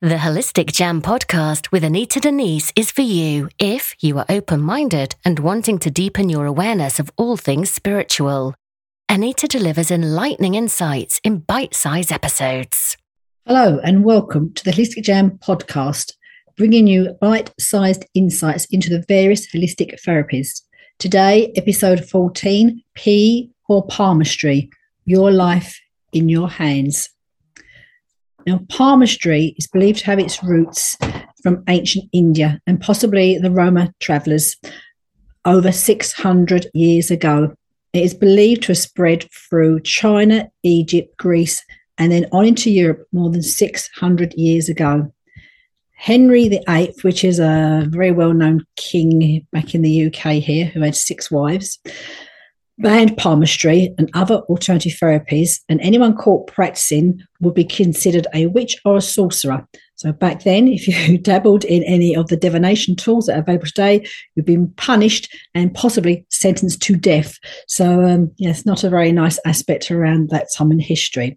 The Holistic Jam podcast with Anita Denise is for you if you are open minded and wanting to deepen your awareness of all things spiritual. Anita delivers enlightening insights in bite sized episodes. Hello, and welcome to the Holistic Jam podcast, bringing you bite sized insights into the various holistic therapies. Today, episode 14 P or Palmistry Your Life in Your Hands. Now, palmistry is believed to have its roots from ancient India and possibly the Roma travelers over 600 years ago. It is believed to have spread through China, Egypt, Greece, and then on into Europe more than 600 years ago. Henry VIII, which is a very well known king back in the UK here, who had six wives, banned palmistry and other alternative therapies, and anyone caught practicing would be considered a witch or a sorcerer. So back then, if you dabbled in any of the divination tools that are available today, you've been punished and possibly sentenced to death. So um, yes, not a very nice aspect around that time in history.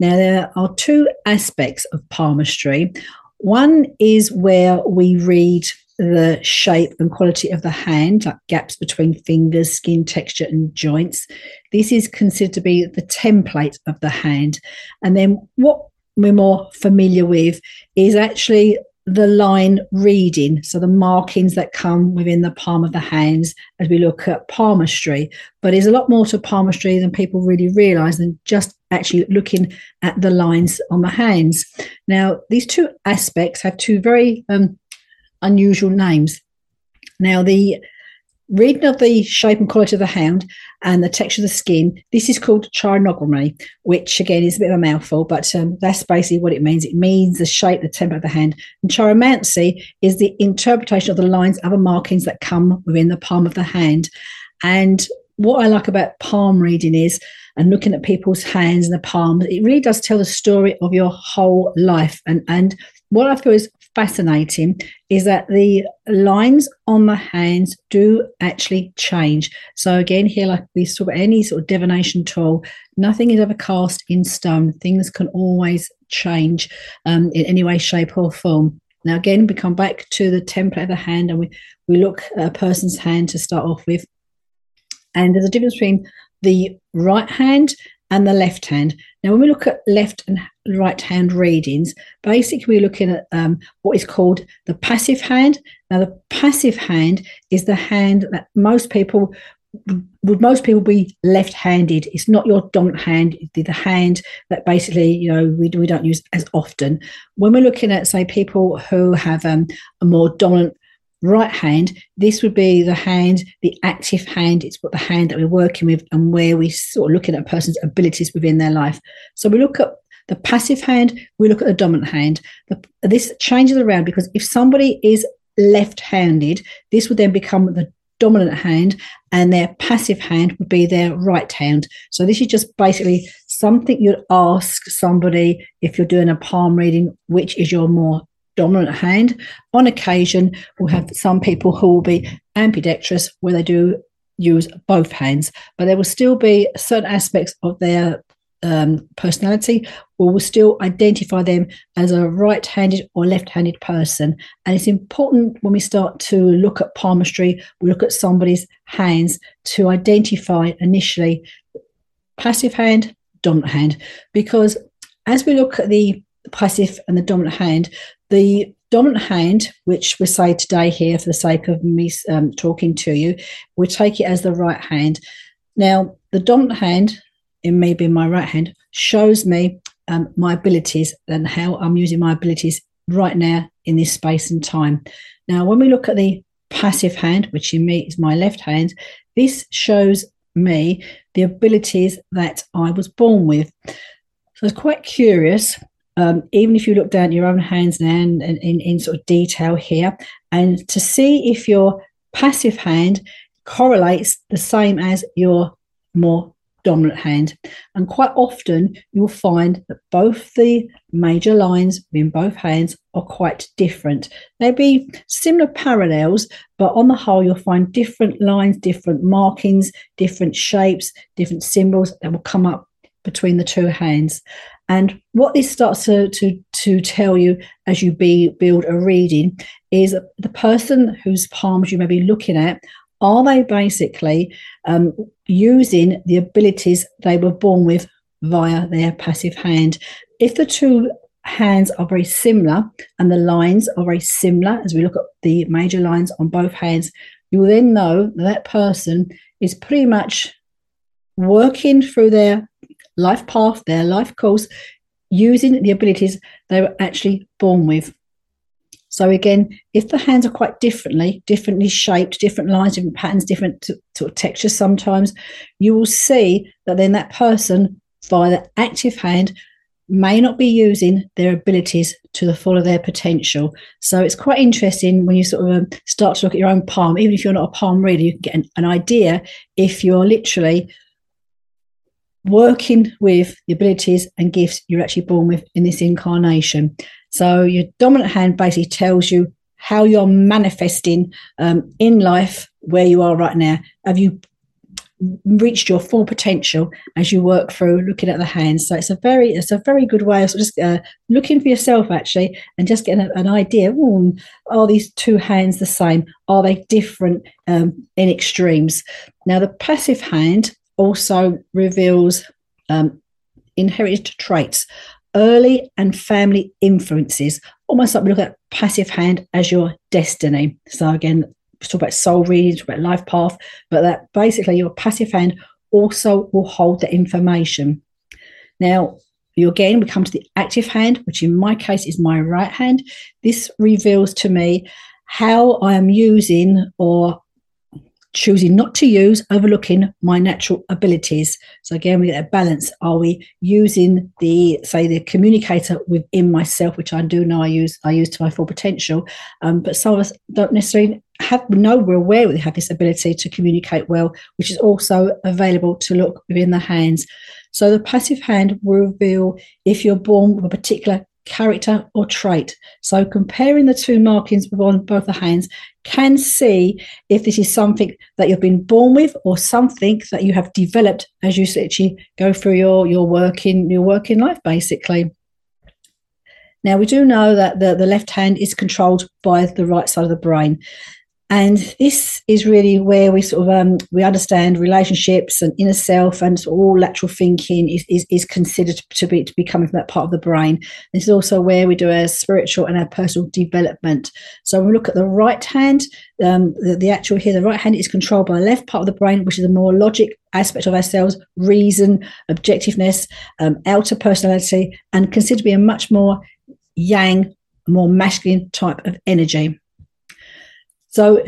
Now there are two aspects of palmistry. One is where we read the shape and quality of the hand, like gaps between fingers, skin texture, and joints. This is considered to be the template of the hand. And then what we're more familiar with is actually the line reading, so the markings that come within the palm of the hands as we look at palmistry. But there's a lot more to palmistry than people really realize than just actually looking at the lines on the hands. Now, these two aspects have two very um, unusual names. Now, the reading of the shape and quality of the hound and the texture of the skin, this is called chirognomy, which again is a bit of a mouthful, but um, that's basically what it means. It means the shape, the temper of the hand. And chiromancy is the interpretation of the lines, other markings that come within the palm of the hand. And what I like about palm reading is, and looking at people's hands and the palms, it really does tell the story of your whole life. And and what I feel is fascinating is that the lines on the hands do actually change. So again, here, like we saw any sort of divination tool, nothing is ever cast in stone. Things can always change um, in any way, shape, or form. Now, again, we come back to the template of the hand and we, we look at a person's hand to start off with. And there's a difference between the right hand and the left hand. Now, when we look at left and right hand readings, basically we're looking at um, what is called the passive hand. Now, the passive hand is the hand that most people would most people be left-handed it's not your dominant hand the, the hand that basically you know we, we don't use as often when we're looking at say people who have um, a more dominant right hand, this would be the hand, the active hand. It's what the hand that we're working with and where we sort of looking at a person's abilities within their life. So we look at the passive hand, we look at the dominant hand. The, this changes around because if somebody is left-handed, this would then become the dominant hand and their passive hand would be their right hand. So this is just basically something you'd ask somebody if you're doing a palm reading, which is your more dominant hand. On occasion, we'll have some people who will be ambidextrous where they do use both hands, but there will still be certain aspects of their um, personality or will still identify them as a right handed or left handed person. And it's important when we start to look at palmistry, we look at somebody's hands to identify initially passive hand, dominant hand, because as we look at the passive and the dominant hand, the dominant hand, which we say today here for the sake of me um, talking to you, we take it as the right hand. Now, the dominant hand, in me being my right hand, shows me um, my abilities and how I'm using my abilities right now in this space and time. Now, when we look at the passive hand, which in me is my left hand, this shows me the abilities that I was born with. So it's quite curious um, even if you look down at your own hands now and, in, in sort of detail here, and to see if your passive hand correlates the same as your more dominant hand. And quite often you'll find that both the major lines in both hands are quite different. They'll be similar parallels, but on the whole, you'll find different lines, different markings, different shapes, different symbols that will come up between the two hands. And what this starts to, to, to tell you as you be, build a reading is the person whose palms you may be looking at, are they basically um, using the abilities they were born with via their passive hand? If the two hands are very similar and the lines are very similar, as we look at the major lines on both hands, you will then know that, that person is pretty much working through their life path, their life course, using the abilities they were actually born with. So again, if the hands are quite differently, differently shaped, different lines, different patterns, different sort of textures sometimes, you will see that then that person via the active hand may not be using their abilities to the full of their potential. So it's quite interesting when you sort of um, start to look at your own palm, even if you're not a palm reader, you can get an, an idea if you're literally working with the abilities and gifts you're actually born with in this incarnation. So your dominant hand basically tells you how you're manifesting um, in life where you are right now. Have you reached your full potential as you work through looking at the hands. So it's a very it's a very good way of just uh, looking for yourself actually and just getting an idea. Ooh, are these two hands the same? Are they different um, in extremes? Now the passive hand also reveals um, inherited traits, early and family influences, almost like we look at passive hand as your destiny. So again, talk about soul reading, talk about life path, but that basically your passive hand also will hold the information. Now, you again, we come to the active hand, which in my case is my right hand. This reveals to me how I am using or choosing not to use, overlooking my natural abilities. So again, we get a balance. Are we using the, say, the communicator within myself, which I do know I use, I use to my full potential. Um, but some of us don't necessarily have know we're aware we have this ability to communicate well, which is also available to look within the hands. So the passive hand will reveal if you're born with a particular character or trait. So comparing the two markings on both the hands can see if this is something that you've been born with or something that you have developed as you actually go through your your working your working life basically. Now we do know that the, the left hand is controlled by the right side of the brain. And this is really where we sort of um, we understand relationships and inner self and all lateral thinking is, is, is considered to be to be coming from that part of the brain. This is also where we do our spiritual and our personal development. So when we look at the right hand, um, the, the actual here, the right hand is controlled by the left part of the brain, which is a more logic aspect of ourselves, reason, objectiveness, um, outer personality, and considered to be a much more yang, more masculine type of energy. So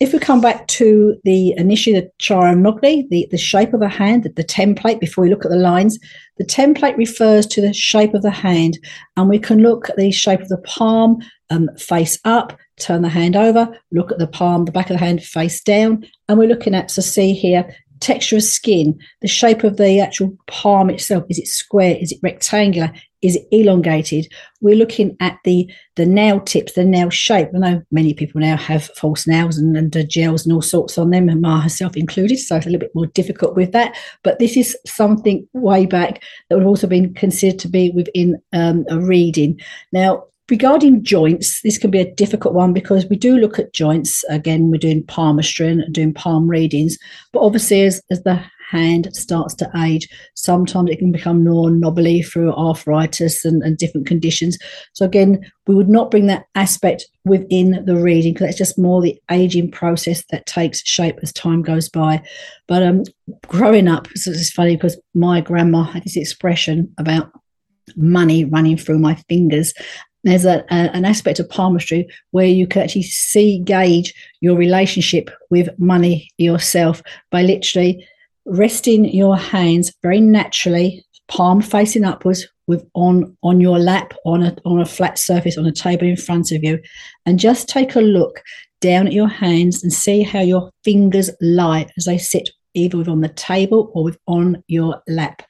if we come back to the initially the chirognomy, the, the shape of a hand, the, the template, before we look at the lines, the template refers to the shape of the hand, and we can look at the shape of the palm, um, face up, turn the hand over, look at the palm, the back of the hand face down, and we're looking at so see here texture of skin, the shape of the actual palm itself. Is it square? Is it rectangular? Is elongated? We're looking at the the nail tips, the nail shape. I know many people now have false nails and, and uh, gels and all sorts on them, and my herself included, so it's a little bit more difficult with that. But this is something way back that would have also been considered to be within um, a reading. Now, regarding joints, this can be a difficult one because we do look at joints. Again, we're doing palmistry and doing palm readings, but obviously, as, as the hand starts to age. Sometimes it can become more knobbly through arthritis and, and different conditions. So again, we would not bring that aspect within the reading because it's just more the aging process that takes shape as time goes by. But um, growing up, it's funny because my grandma had this expression about money running through my fingers there's a, a, an aspect of palmistry where you can actually see gauge your relationship with money yourself by literally resting your hands very naturally, palm facing upwards, with on on your lap on a on a flat surface on a table in front of you, and just take a look down at your hands and see how your fingers lie as they sit either on the table or with on your lap.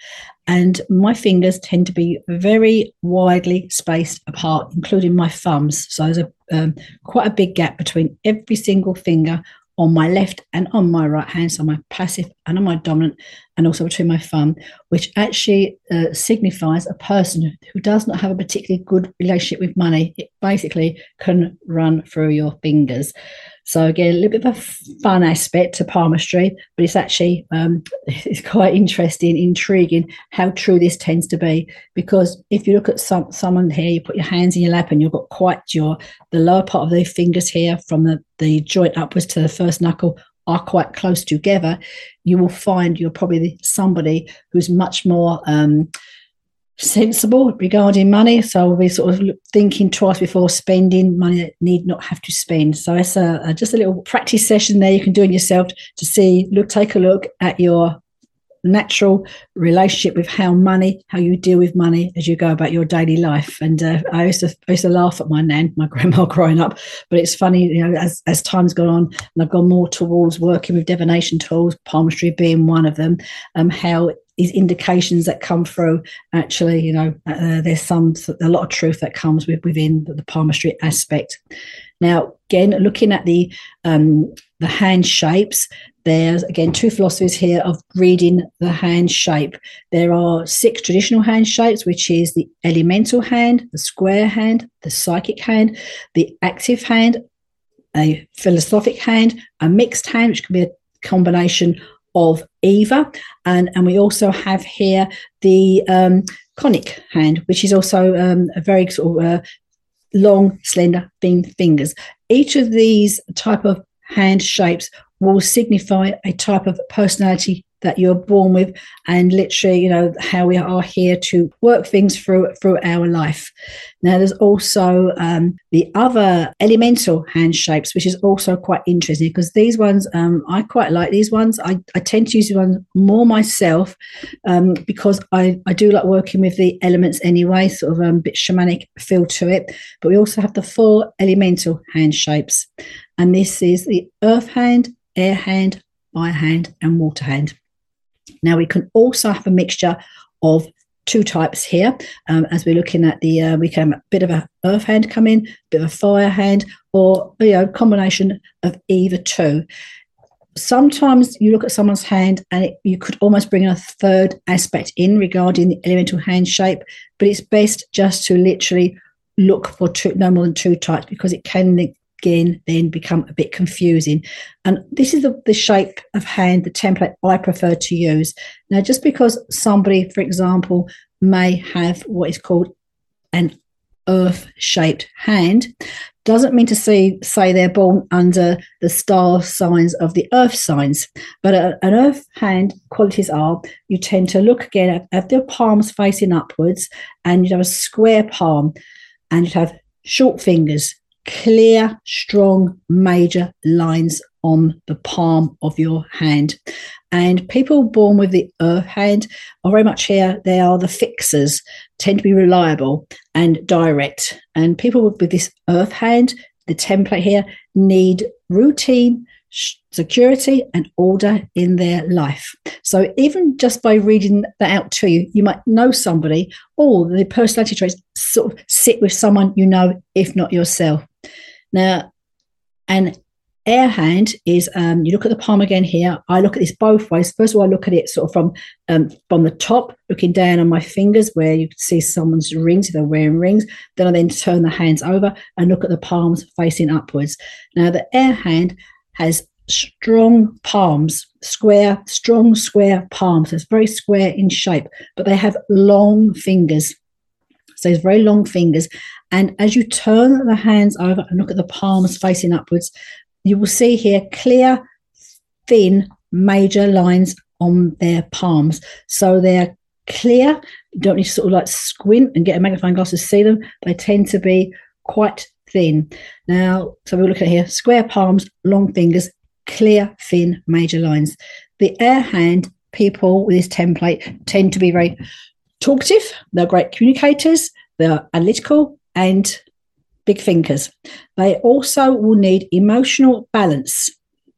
And my fingers tend to be very widely spaced apart, including my thumbs. So there's a um, quite a big gap between every single finger on my left and on my right hand, so my passive and on my dominant, and also between my thumb, which actually uh, signifies a person who does not have a particularly good relationship with money. It basically can run through your fingers. So again, a little bit of a fun aspect to palmistry, but it's actually um, it's quite interesting, intriguing how true this tends to be. Because if you look at some someone here, you put your hands in your lap and you've got quite your the lower part of the fingers here from the, the joint upwards to the first knuckle are quite close together, you will find you're probably somebody who's much more um, sensible regarding money. So we'll be sort of thinking twice before spending money that need not have to spend. So it's a, a, just a little practice session there you can do in yourself to see, look, take a look at your natural relationship with how money, how you deal with money as you go about your daily life. And uh, I used to I used to laugh at my nan, my grandma growing up, but it's funny, you know, as as time's gone on and I've gone more towards working with divination tools, palmistry being one of them, um, how these indications that come through actually you know uh, there's some a lot of truth that comes with within the, the palmistry aspect. Now again looking at the um, the hand shapes there's again two philosophies here of reading the hand shape. There are six traditional hand shapes which is the elemental hand the square hand the psychic hand the active hand a philosophic hand a mixed hand which can be a combination of Eva. And, and we also have here the um, conic hand, which is also um, a very sort of uh, long, slender, thin fingers. Each of these type of hand shapes will signify a type of personality that you're born with and literally you know how we are here to work things through through our life. Now there's also um, the other elemental hand shapes which is also quite interesting because these ones um, i quite like these ones. I, I tend to use these ones more myself um, because I, I do like working with the elements anyway sort of um, a bit shamanic feel to it. But we also have the four elemental hand shapes and this is the earth hand air hand fire hand and water hand now, we can also have a mixture of two types here. Um, as we're looking at the, uh, we can have a bit of a earth hand come in, a bit of a fire hand, or you know, combination of either two. Sometimes you look at someone's hand and it, you could almost bring a third aspect in regarding the elemental hand shape, but it's best just to literally look for two, no more than two types because it can again then become a bit confusing. And this is the, the shape of hand, the template I prefer to use. Now, just because somebody, for example, may have what is called an earth shaped hand doesn't mean to say say they're born under the star signs of the earth signs but a, an earth hand qualities are you tend to look again at, at their palms facing upwards and you have a square palm and you have short fingers clear, strong, major lines on the palm of your hand. And people born with the earth hand are very much here, they are the fixers, tend to be reliable and direct. And people with this earth hand, the template here, need routine, security and order in their life. So even just by reading that out to you, you might know somebody or the personality traits sort of sit with someone you know, if not yourself. Now, an air hand is um, you look at the palm again here. I look at this both ways. First of all, I look at it sort of from um, from the top, looking down on my fingers where you can see someone's rings if they're wearing rings. Then I then turn the hands over and look at the palms facing upwards. Now, the air hand has strong palms, square, strong square palms. it's very square in shape, but they have long fingers. It's very long fingers. And as you turn the hands over and look at the palms facing upwards, you will see here clear, thin, major lines on their palms. So they're clear. You don't need to sort of like squint and get a magnifying glass to see them. They tend to be quite thin. Now, so we're looking at here square palms, long fingers, clear, thin, major lines. The air hand people with this template tend to be very talkative, they're great communicators, they're analytical and big thinkers. They also will need emotional balance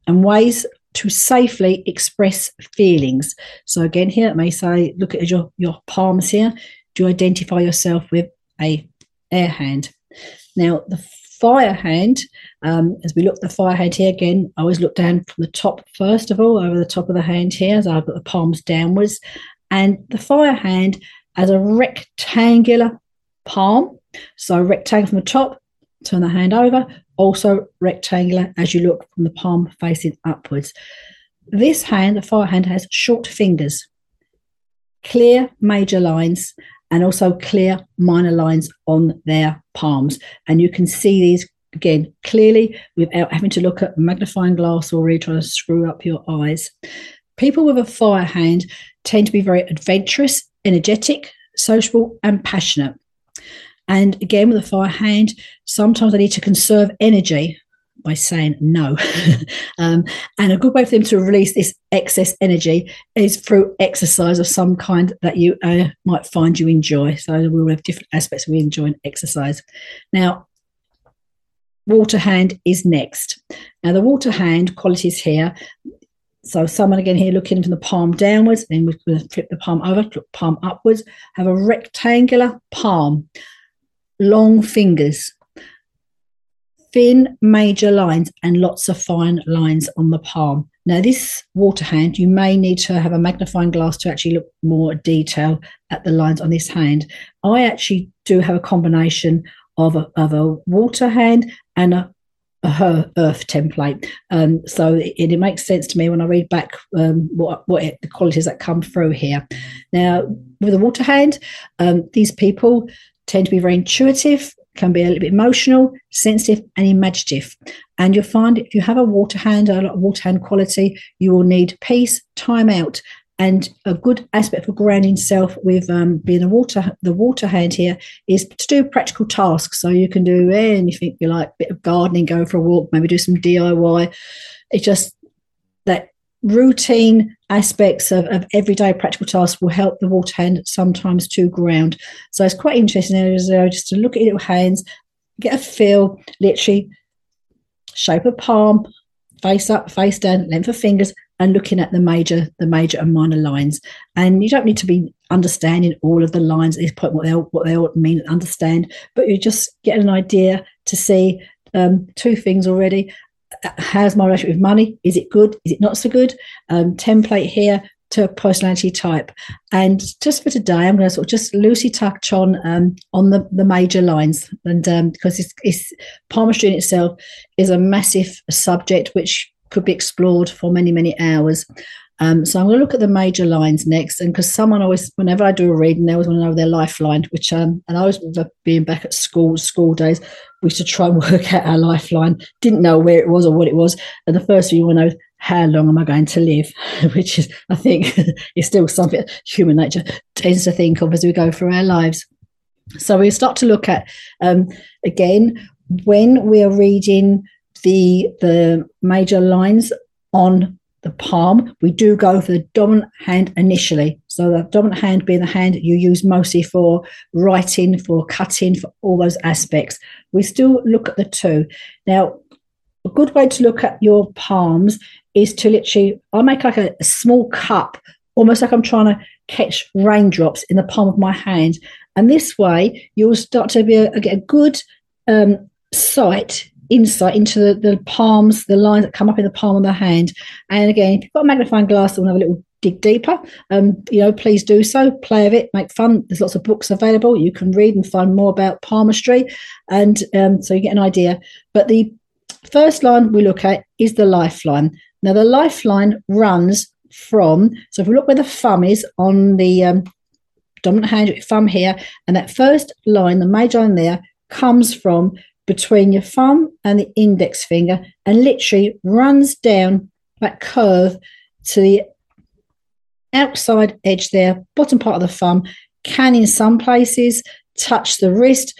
and ways to safely express feelings. So again, here it may say, look at your, your palms here. Do you identify yourself with a air hand? Now, the fire hand, um, as we look the fire hand here again, I always look down from the top first of all, over the top of the hand here, as I've got the palms downwards. And the fire hand as a rectangular palm. So rectangle from the top, turn the hand over, also rectangular as you look from the palm facing upwards. This hand, the fire hand, has short fingers, clear major lines, and also clear minor lines on their palms. And you can see these again clearly without having to look at magnifying glass or really trying to screw up your eyes. People with a fire hand tend to be very adventurous, energetic, sociable, and passionate. And again, with a fire hand, sometimes they need to conserve energy by saying no. um, and a good way for them to release this excess energy is through exercise of some kind that you uh, might find you enjoy. So we'll have different aspects we enjoy in exercise. Now, water hand is next. Now, the water hand qualities here. So, someone again here looking from the palm downwards, then we're going to flip the palm over, palm upwards, have a rectangular palm, long fingers, thin major lines, and lots of fine lines on the palm. Now, this water hand, you may need to have a magnifying glass to actually look more detail at the lines on this hand. I actually do have a combination of a, of a water hand and a, a earth template. Um, so it, it, makes sense to me when I read back um, what, what the qualities that come through here. Now, with a water hand, um, these people tend to be very intuitive, can be a little bit emotional, sensitive, and imaginative. And you'll find if you have a water hand, a lot of water hand quality, you will need peace, time out, and a good aspect for grounding self with um, being a water the water hand here is to do practical tasks. So you can do anything you like, bit of gardening, go for a walk, maybe do some DIY. It's just that routine aspects of, of everyday practical tasks will help the water hand sometimes to ground. So it's quite interesting just to look at your hands, get a feel, literally shape of palm, face up, face down, length of fingers, and looking at the major, the major and minor lines. And you don't need to be understanding all of the lines at this point, what they all, what they all mean and understand, but you just get an idea to see um, two things already. How's my relationship with money? Is it good? Is it not so good? Um, template here to a personality type. And just for today, I'm going to sort of just loosely touch on um, on the, the major lines, and um, because it's, it's palmistry in itself is a massive subject which could be explored for many, many hours. Um, so I'm going to look at the major lines next, and because someone always, whenever I do a reading, they always want to know their lifeline. Which, um, and I was being back at school, school days, we used to try and work out our lifeline. Didn't know where it was or what it was, and the first thing you want to know how long am I going to live? Which is, I think, is still something human nature tends to think of as we go through our lives. So we start to look at um, again when we are reading the the major lines on the palm, we do go for the dominant hand initially. So the dominant hand being the hand you use mostly for writing, for cutting, for all those aspects. We still look at the two. Now, a good way to look at your palms is to literally, I make like a, a small cup, almost like I'm trying to catch raindrops in the palm of my hand. And this way, you'll start to be a, get a good um, sight insight into the, the palms, the lines that come up in the palm of the hand. And again, if you've got a magnifying glass and have a little dig deeper, um, you know, please do so. Play with it, make fun. There's lots of books available. You can read and find more about palmistry, and um, so you get an idea. But the first line we look at is the lifeline. Now, the lifeline runs from. So if we look where the thumb is on the um, dominant hand, thumb here, and that first line, the major line there, comes from between your thumb and the index finger and literally runs down that curve to the outside edge there, bottom part of the thumb, can in some places touch the wrist,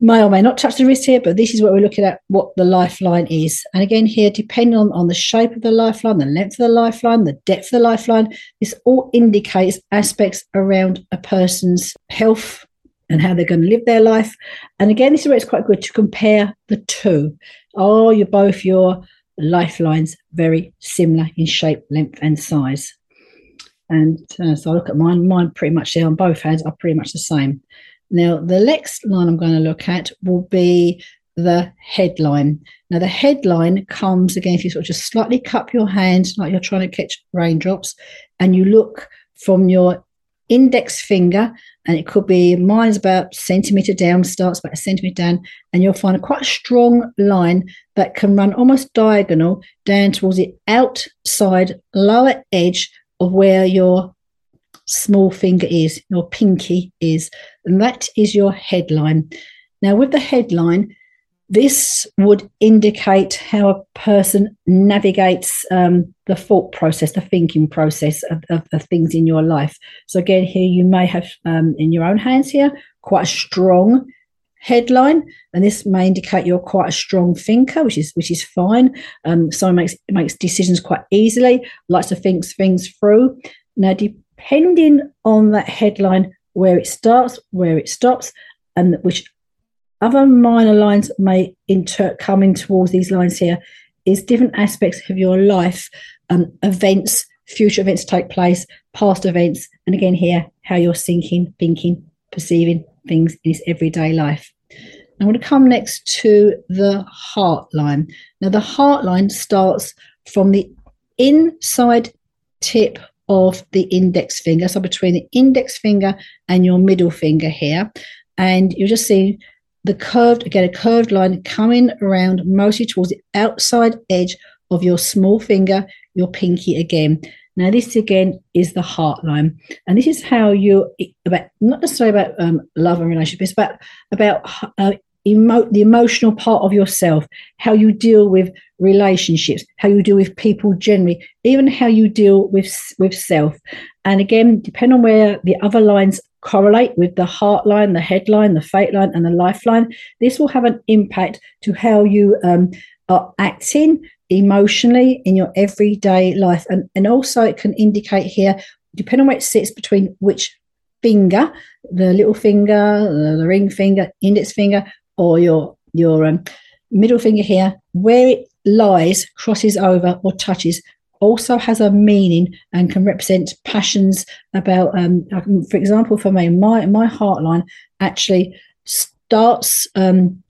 may or may not touch the wrist here, but this is what we're looking at what the lifeline is. And again, here, depending on, on the shape of the lifeline, the length of the lifeline, the depth of the lifeline, this all indicates aspects around a person's health, and how they're going to live their life. And again, this is where it's quite good to compare the two. Are you both your lifelines very similar in shape, length, and size? And uh, so I look at mine, mine pretty much there on both hands are pretty much the same. Now, the next line I'm going to look at will be the headline. Now, the headline comes again if you sort of just slightly cup your hand like you're trying to catch raindrops, and you look from your index finger, and it could be mine's about centimeter down, starts about a centimeter down, and you'll find a quite strong line that can run almost diagonal down towards the outside lower edge of where your small finger is, your pinky is, and that is your headline. Now, with the headline, this would indicate how a person navigates um, the thought process, the thinking process of, of, things in your life. So, again, here you may have um, in your own hands here quite a strong headline, and this may indicate you're quite a strong thinker, which is which is fine. Um, someone makes makes decisions quite easily, likes to think things through. Now, depending on that headline, where it starts, where it stops, and which other minor lines may inter- come in towards these lines here is different aspects of your life, um, events, future events take place, past events, and again here, how you're thinking, thinking, perceiving things in this everyday life. I'm going to come next to the heart line. Now, the heart line starts from the inside tip of the index finger, so between the index finger and your middle finger here. And you'll just see the curved, again, a curved line coming around mostly towards the outside edge of your small finger, your pinky again. Now, this again is the heart line, and this is how you about not necessarily about um, love and relationships, but about uh, emo- the emotional part of yourself, how you deal with relationships, how you deal with people generally, even how you deal with with self. And again, depending on where the other lines correlate with the heart line, the headline, the fate line, and the lifeline. This will have an impact to how you um, are acting emotionally in your everyday life. And, and also, it can indicate here, depending on where it sits between which finger, the little finger, the, the ring finger, index finger, or your your um, middle finger here, where it lies, crosses over, or touches also has a meaning and can represent passions about um, for example for me my my heartline actually starts um,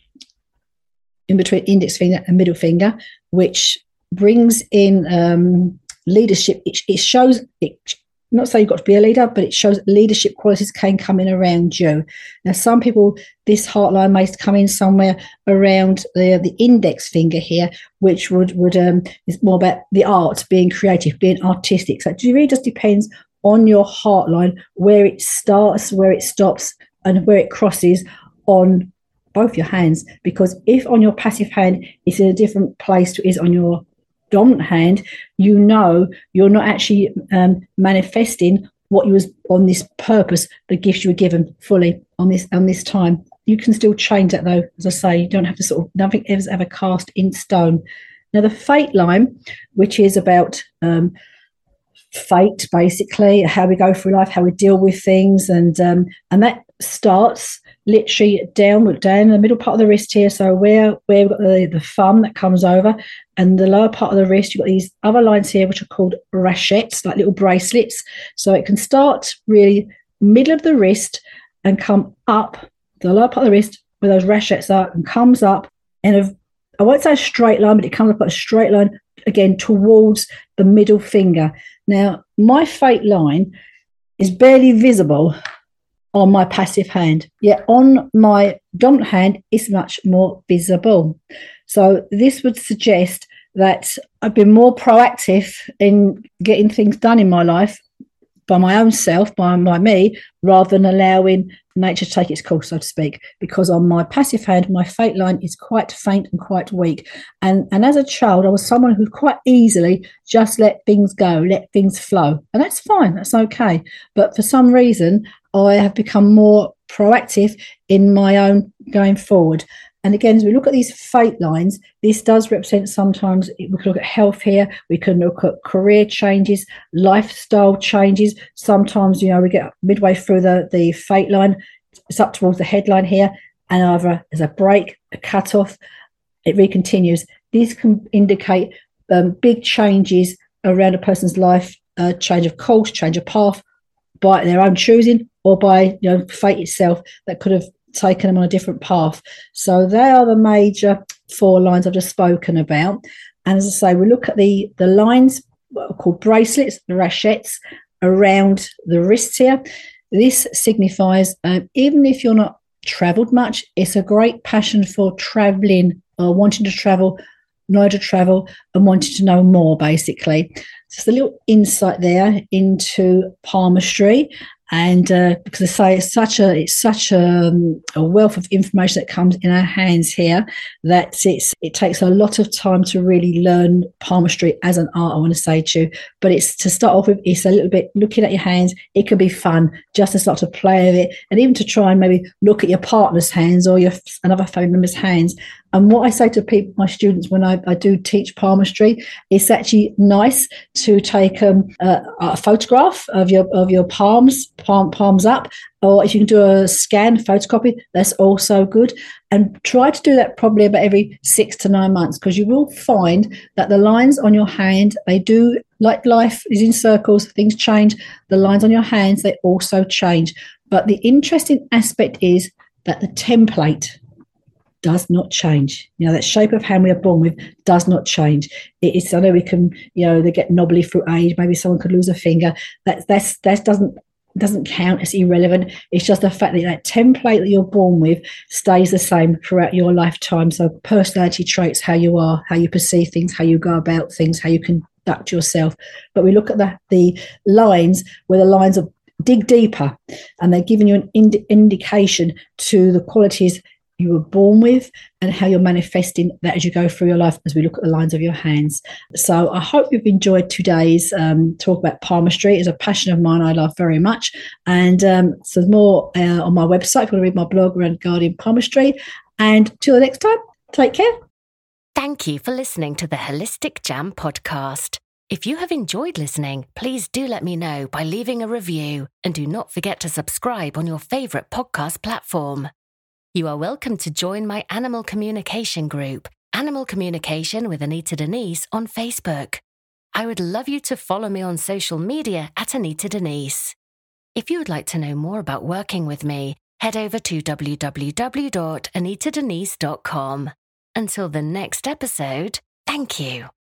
in between index finger and middle finger which brings in um, leadership. It, it shows it not say you've got to be a leader, but it shows leadership qualities can come in around you. Now, some people, this heartline may come in somewhere around the the index finger here, which would would um is more about the art, being creative, being artistic. So it really just depends on your heartline where it starts, where it stops, and where it crosses on both your hands. Because if on your passive hand it's in a different place to is on your dominant hand, you know you're not actually um, manifesting what you was on this purpose, the gifts you were given fully on this on this time. You can still change that though, as I say, you don't have to sort of nothing is ever cast in stone. Now the fate line, which is about um, fate basically, how we go through life, how we deal with things, and um, and that starts literally down, look down in the middle part of the wrist here. So where where we've got the, the thumb that comes over, and the lower part of the wrist, you've got these other lines here which are called rascettes, like little bracelets. So it can start really middle of the wrist and come up the lower part of the wrist where those rascettes are, and comes up in a I won't say a straight line, but it comes up like a straight line again towards the middle finger. Now, my fate line is barely visible on my passive hand. Yet on my dominant hand, is much more visible. So this would suggest that I've been more proactive in getting things done in my life by my own self, by, by me, rather than allowing nature to take its course, so to speak. Because on my passive hand, my fate line is quite faint and quite weak. And and as a child, I was someone who quite easily just let things go, let things flow. And that's fine, that's okay. But for some reason, I have become more proactive in my own going forward. And again, as we look at these fate lines, this does represent sometimes we can look at health here, we can look at career changes, lifestyle changes. Sometimes, you know, we get midway through the, the fate line, it's up towards the headline here, and either there's a break, a cut off, it recontinues. These can indicate um, big changes around a person's life, uh, change of course, change of path by their own choosing, or by you know fate itself that could have taken them on a different path. So they are the major four lines I've just spoken about. And as I say, we look at the, the lines called bracelets, the rascettes around the wrists here. This signifies, um, even if you're not traveled much, it's a great passion for traveling or wanting to travel, know to travel, and wanting to know more, basically. Just a little insight there into palmistry and uh, because I say it's such a it's such a, um, a, wealth of information that comes in our hands here that it's it takes a lot of time to really learn palmistry as an art. I want to say to you, but it's to start off with. It's a little bit looking at your hands. It can be fun just to start to play with it, and even to try and maybe look at your partner's hands or your another family member's hands and what I say to people, my students, when I, I do teach palmistry, it's actually nice to take um, a, a, photograph of your of your palms, palm, palms up, or if you can do a scan photocopy, that's also good. And try to do that probably about every six to nine months, because you will find that the lines on your hand they do like life is in circles, things change. The lines on your hands they also change. But the interesting aspect is that the template does not change. You know, that shape of hand we are born with does not change. It is, I know we can, you know, they get knobbly through age. Maybe someone could lose a finger. That that's that doesn't doesn't count as irrelevant. It's just the fact that that template that you're born with stays the same throughout your lifetime. So personality traits, how you are, how you perceive things, how you go about things, how you conduct yourself. But we look at the the lines where the lines are dig deeper and they're giving you an ind- indication to the qualities you were born with and how you're manifesting that as you go through your life as we look at the lines of your hands. So I hope you've enjoyed today's um, talk about palmistry. It's a passion of mine I love very much. And um, so there's more uh, on my website if you want to read my blog around Guardian Palmistry. And till the next time, take care. Thank you for listening to the Holistic Jam podcast. If you have enjoyed listening, please do let me know by leaving a review and do not forget to subscribe on your favorite podcast platform. You are welcome to join my animal communication group, Animal Communication with Anita Denise, on Facebook. I would love you to follow me on social media at Anita Denise. If you would like to know more about working with me, head over to www.anitadenise.com. Until the next episode, thank you.